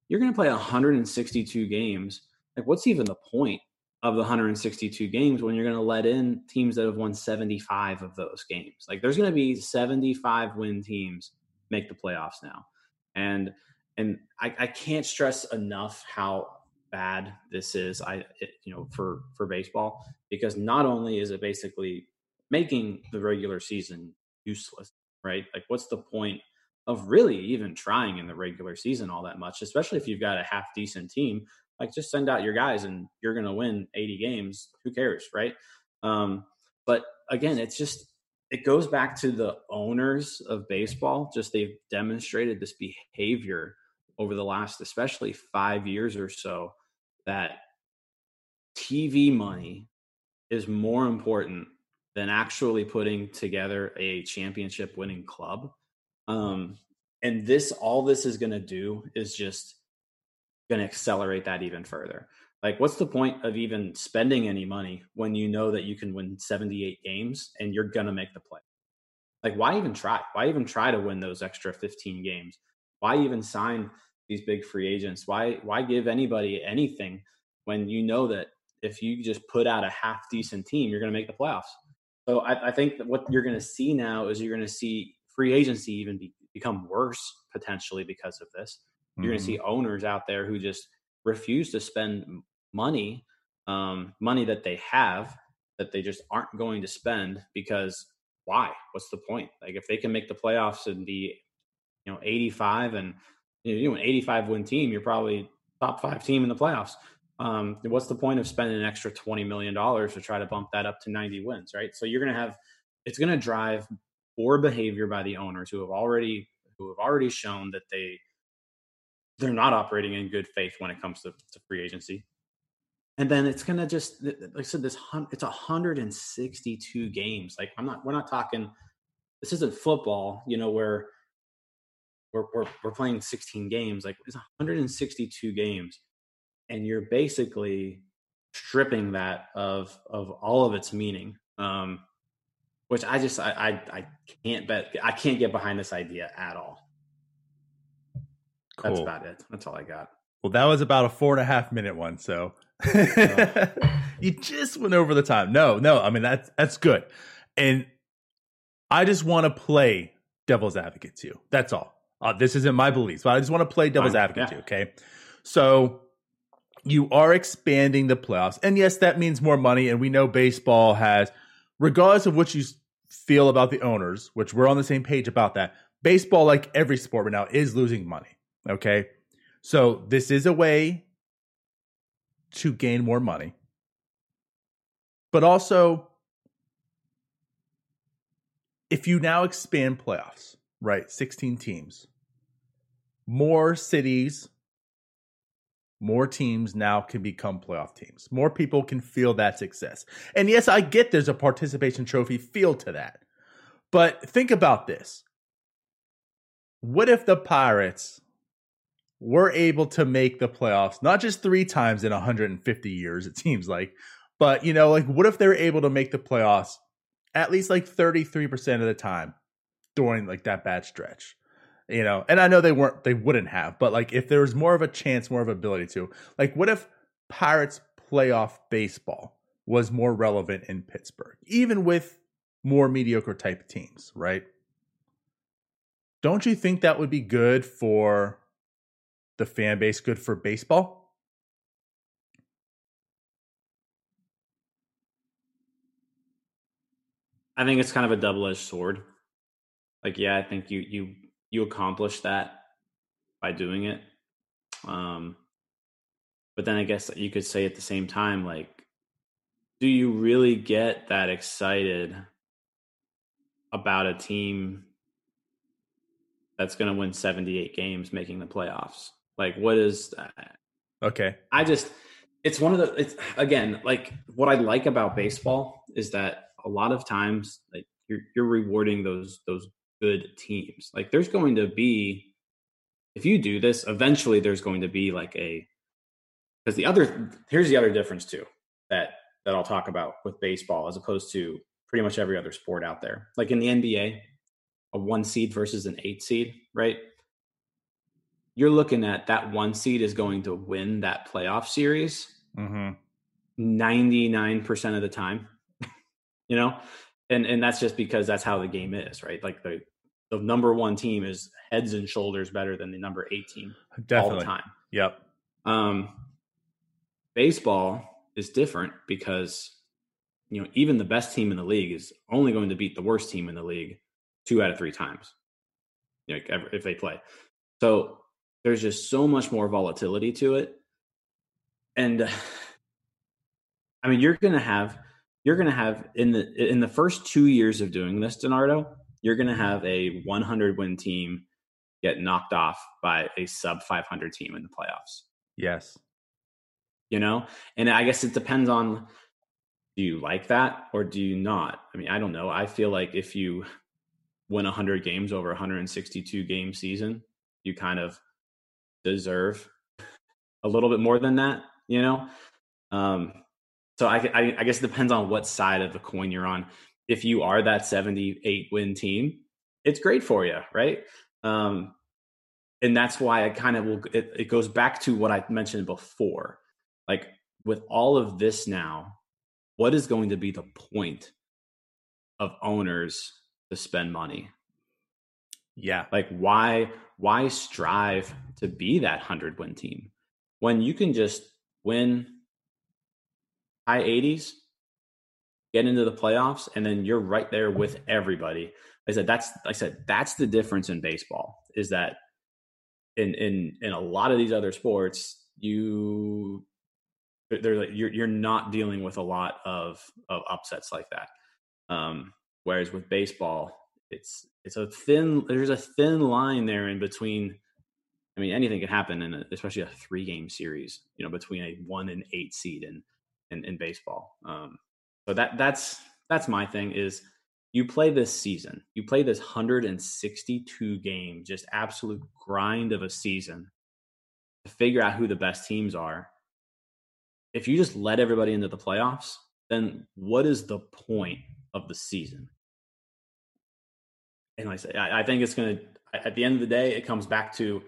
You're going to play 162 games. Like what's even the point of the 162 games when you're going to let in teams that have won 75 of those games. Like there's going to be 75 win teams make the playoffs now. And and I, I can't stress enough how bad this is I it, you know for for baseball because not only is it basically making the regular season useless, right? Like what's the point of really even trying in the regular season all that much, especially if you've got a half decent team. Like just send out your guys and you're going to win 80 games. Who cares, right? Um, but again, it's just it goes back to the owners of baseball. Just they've demonstrated this behavior over the last, especially five years or so, that TV money is more important than actually putting together a championship winning club. Um, and this, all this is going to do is just going to accelerate that even further. Like, what's the point of even spending any money when you know that you can win 78 games and you're going to make the play? Like, why even try? Why even try to win those extra 15 games? Why even sign these big free agents? Why why give anybody anything when you know that if you just put out a half decent team, you're going to make the playoffs? So I, I think that what you're going to see now is you're going to see free agency even be, become worse potentially because of this. You're mm-hmm. going to see owners out there who just refuse to spend money, um, money that they have that they just aren't going to spend because why? What's the point? Like if they can make the playoffs and be, you know, 85 and you know, an 85 win team, you're probably top five team in the playoffs. Um, what's the point of spending an extra $20 million to try to bump that up to 90 wins, right? So you're going to have, it's going to drive poor behavior by the owners who have already, who have already shown that they, they're not operating in good faith when it comes to, to free agency and then it's gonna just like I said, this it's 162 games. Like I'm not, we're not talking. This isn't football, you know, where we're we're, we're playing 16 games. Like it's 162 games, and you're basically stripping that of of all of its meaning. Um, which I just I, I I can't bet I can't get behind this idea at all. Cool. That's about it. That's all I got. Well, that was about a four and a half minute one. So you just went over the time. No, no. I mean that's that's good, and I just want to play devil's advocate too. That's all. Uh, this isn't my beliefs, but I just want to play devil's Fine. advocate yeah. too. Okay, so you are expanding the playoffs, and yes, that means more money. And we know baseball has, regardless of what you feel about the owners, which we're on the same page about that. Baseball, like every sport right now, is losing money. Okay, so this is a way to gain more money. But also, if you now expand playoffs, right? 16 teams, more cities, more teams now can become playoff teams. More people can feel that success. And yes, I get there's a participation trophy feel to that. But think about this. What if the Pirates were able to make the playoffs, not just three times in 150 years, it seems like, but you know, like what if they're able to make the playoffs at least like 33% of the time during like that bad stretch? You know, and I know they weren't, they wouldn't have, but like if there was more of a chance, more of ability to, like, what if Pirates playoff baseball was more relevant in Pittsburgh, even with more mediocre type teams, right? Don't you think that would be good for the fan base good for baseball? I think it's kind of a double-edged sword. Like, yeah, I think you you you accomplish that by doing it. Um, but then I guess you could say at the same time, like, do you really get that excited about a team that's going to win 78 games making the playoffs? Like, what is that? Okay. I just, it's one of the, it's again, like what I like about baseball is that a lot of times, like you're, you're rewarding those, those good teams. Like there's going to be, if you do this, eventually there's going to be like a, because the other, here's the other difference too that, that I'll talk about with baseball as opposed to pretty much every other sport out there. Like in the NBA, a one seed versus an eight seed, right? You're looking at that one seed is going to win that playoff series mm-hmm. 99% of the time you know and and that's just because that's how the game is right like the the number one team is heads and shoulders better than the number eight team Definitely. all the time yep um baseball is different because you know even the best team in the league is only going to beat the worst team in the league two out of three times you know, if they play. So there's just so much more volatility to it. And I mean, you're going to have you're going to have in the in the first 2 years of doing this, Donardo, you're going to mm-hmm. have a 100 win team get knocked off by a sub 500 team in the playoffs. Yes. You know, and I guess it depends on do you like that or do you not? I mean, I don't know. I feel like if you win 100 games over 162 game season, you kind of deserve a little bit more than that, you know? Um, so I, I, I guess it depends on what side of the coin you're on. If you are that 78 win team, it's great for you, right? Um, and that's why I kind of will, it, it goes back to what I mentioned before. Like with all of this now, what is going to be the point of owners to spend money? Yeah. Like why why strive to be that 100 win team when you can just win high 80s, get into the playoffs and then you're right there with everybody. I said that's I said that's the difference in baseball is that in in in a lot of these other sports you they're like you're you're not dealing with a lot of of upsets like that. Um, whereas with baseball, it's it's a thin there's a thin line there in between. I mean, anything can happen in a, especially a three game series. You know, between a one and eight seed in in, in baseball. Um, so that that's that's my thing is you play this season, you play this 162 game, just absolute grind of a season to figure out who the best teams are if you just let everybody into the playoffs, then what is the point of the season? And like I I, I think it's going to, at the end of the day, it comes back to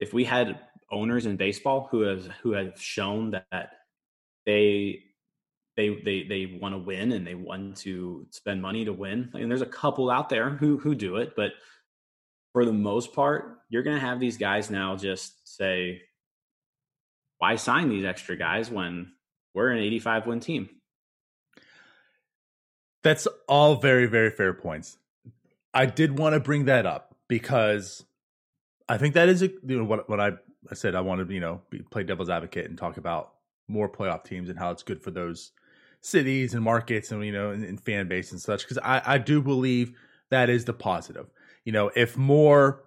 if we had owners in baseball who have who have shown that they they they they want to win and they want to spend money to win. And there's a couple out there who who do it, but for the most part, you're going to have these guys now just say, why sign these extra guys when we're an 85 win team? That's all very, very fair points. I did want to bring that up because I think that is a, you know what what I, I said I want to you know be, play devil's advocate and talk about more playoff teams and how it's good for those cities and markets and you know and, and fan base and such because I I do believe that is the positive. You know, if more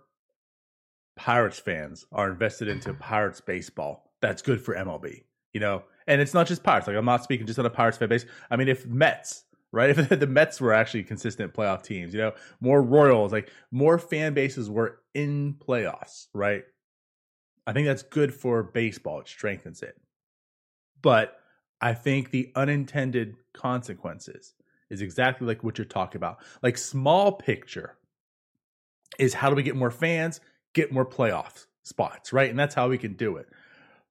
Pirates fans are invested into Pirates baseball, that's good for MLB. You know, and it's not just Pirates. Like I'm not speaking just on a Pirates fan base. I mean, if Mets, right? If the Mets were actually consistent playoff teams, you know, more Royals, like more fan bases were in playoffs, right? I think that's good for baseball. It strengthens it. But I think the unintended consequences is exactly like what you're talking about. Like small picture is how do we get more fans, get more playoff spots, right? And that's how we can do it.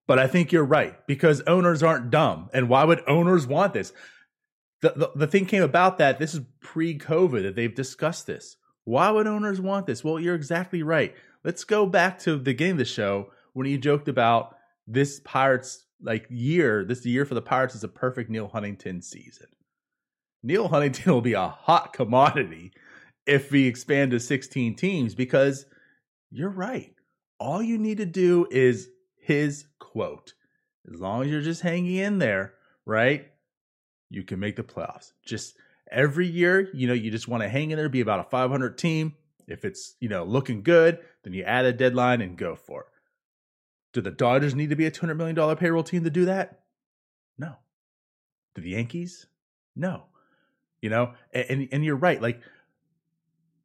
But I think you're right because owners aren't dumb. And why would owners want this? The, the, the thing came about that this is pre COVID that they've discussed this. Why would owners want this? Well, you're exactly right. Let's go back to the beginning of the show when you joked about this Pirates like year, this year for the Pirates is a perfect Neal Huntington season. Neal Huntington will be a hot commodity if we expand to 16 teams because you're right. All you need to do is his quote. As long as you're just hanging in there, right? You can make the playoffs. Just every year, you know, you just want to hang in there, be about a 500 team. If it's, you know, looking good, then you add a deadline and go for it. Do the Dodgers need to be a $200 million payroll team to do that? No. Do the Yankees? No. You know, and, and you're right. Like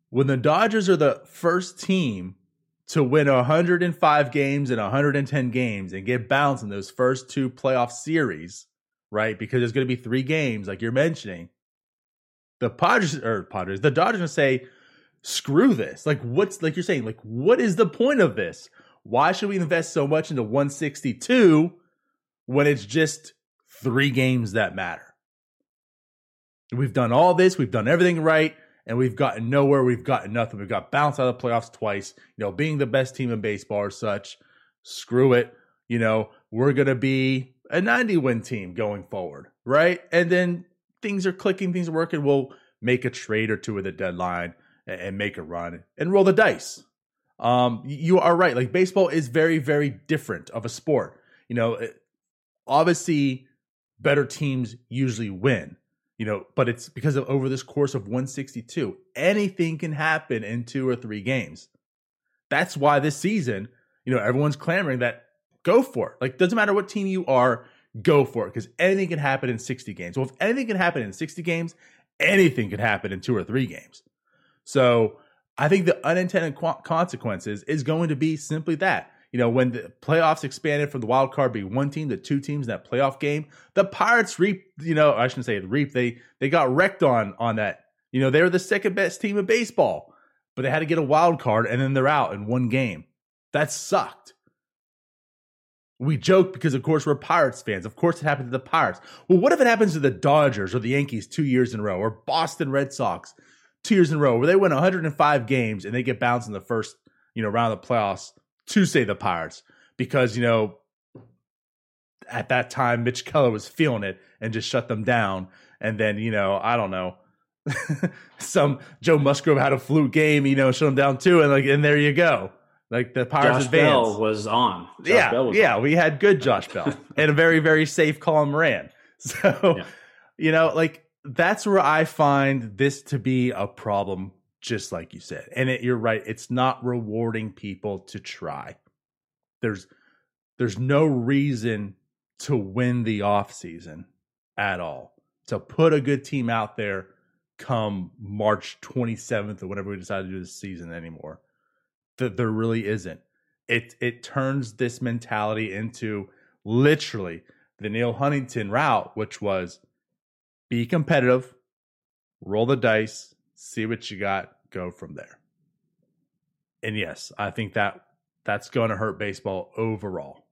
when the Dodgers are the first team to win 105 games and 110 games and get bounced in those first two playoff series, right? Because there's going to be three games, like you're mentioning. The Padres or Padres, the Dodgers to say, "Screw this!" Like, what's like you're saying? Like, what is the point of this? Why should we invest so much into 162 when it's just three games that matter? We've done all this. We've done everything right and we've gotten nowhere. We've gotten nothing. We've got bounced out of the playoffs twice. You know, being the best team in baseball or such, screw it. You know, we're to be a 90 win team going forward, right? And then things are clicking, things are working. We'll make a trade or two at the deadline and, make a run and roll the dice. Um, you are right. Like baseball is very, very different of a sport. You know, obviously, better teams usually win. You know, but it's because of over this course of 162, anything can happen in two or three games. That's why this season, you know, everyone's clamoring that go for it. Like, doesn't matter what team you are, go for it because anything can happen in 60 games. Well, if anything can happen in 60 games, anything could happen in two or three games. So I think the unintended qu- consequences is going to be simply that. You know, when the playoffs expanded from the wild card being one team to two teams in that playoff game, the Pirates reap, you know, I shouldn't say reap, they they got wrecked on on that. You know, they were the second best team in baseball, but they had to get a wild card and then they're out in one game. That sucked. We joke because, of course, we're Pirates fans. Of course, it happened to the Pirates. Well, what if it happens to the Dodgers or the Yankees two years in a row, or Boston Red Sox two years in a row, where they win 105 games and they get bounced in the first, you know, round of the playoffs to say the Pirates because you know at that time Mitch Keller was feeling it and just shut them down, and then you know I don't know. Some Joe Musgrove had a fluke game, you know, shut them down too, and like, and there you go. Like the Pirates Josh advance. Bell was on. Josh yeah, Bell was yeah, on. we had good Josh Bell and a very, very safe Colin Moran. So, Yeah. you know, like that's where I find this to be a problem, just like you said. And it, you're right; it's not rewarding people to try. There's, there's no reason to win the off season at all. To put a good team out there come March 27th or whatever we decide to do this season anymore that there really isn't. It it turns this mentality into literally the Neal Huntington route, which was be competitive, roll the dice, see what you got, go from there. And yes, I think that that's going to hurt baseball overall.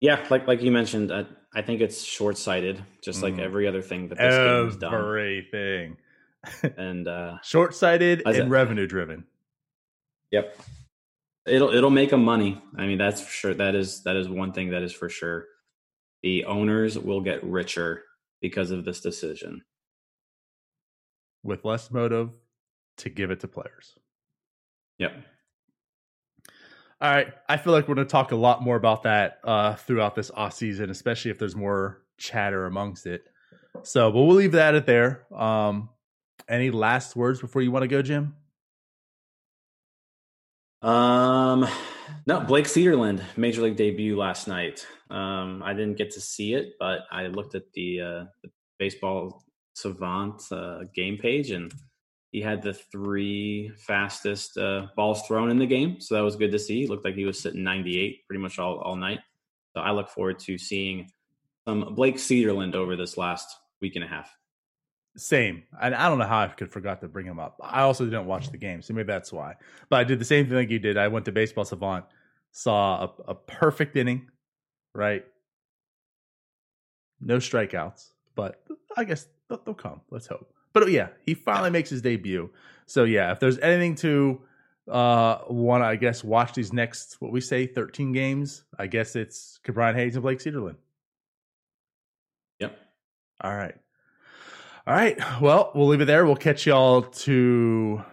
Yeah, like like you mentioned, I, I think it's short sighted, just like Mm. every other thing that this game has done. Everything And uh, short sighted and revenue driven. Yep. It'll it'll make them money. I mean, that's for sure. That is that is one thing that is for sure. The owners will get richer because of this decision. with less motive to give it to players. Yep. All right. I feel like we're going to talk a lot more about that uh, throughout this off season, especially if there's more chatter amongst it. So, but we'll leave that at there. Um, any last words before you want to go, Jim? Um, no, Blake Cederlind major league debut last night. Um, I didn't get to see it, but I looked at the, uh, the baseball savant uh, game page and he had the three fastest uh, balls thrown in the game. So that was good to see. It looked like he was sitting 98 pretty much all, all night. So I look forward to seeing some Blake Cederlind over this last week and a half. Same. And I don't know how I could forgot to bring him up. I also didn't watch the game, so maybe that's why. But I did the same thing like you did. I went to Baseball Savant, saw a, a perfect inning, right? No strikeouts, but I guess they'll, they'll come. Let's hope. But yeah, he finally makes his debut. So yeah, if there's anything to uh want to, I guess, watch these next what we say 13 games, I guess it's Brian Hayes and Blake Cederlind. Yep. All right. All right. Well, we'll leave it there. We'll catch y'all to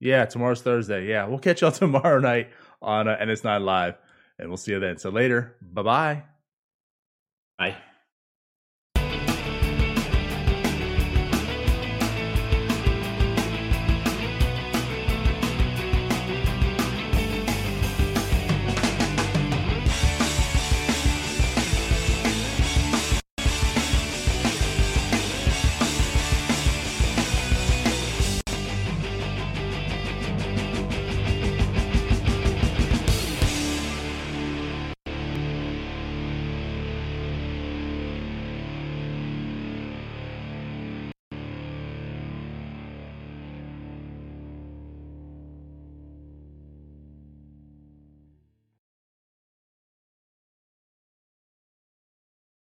yeah, tomorrow's Thursday. Yeah, we'll catch y'all tomorrow night on uh, NS9 Live, and we'll see you then. So later. Bye bye. Bye.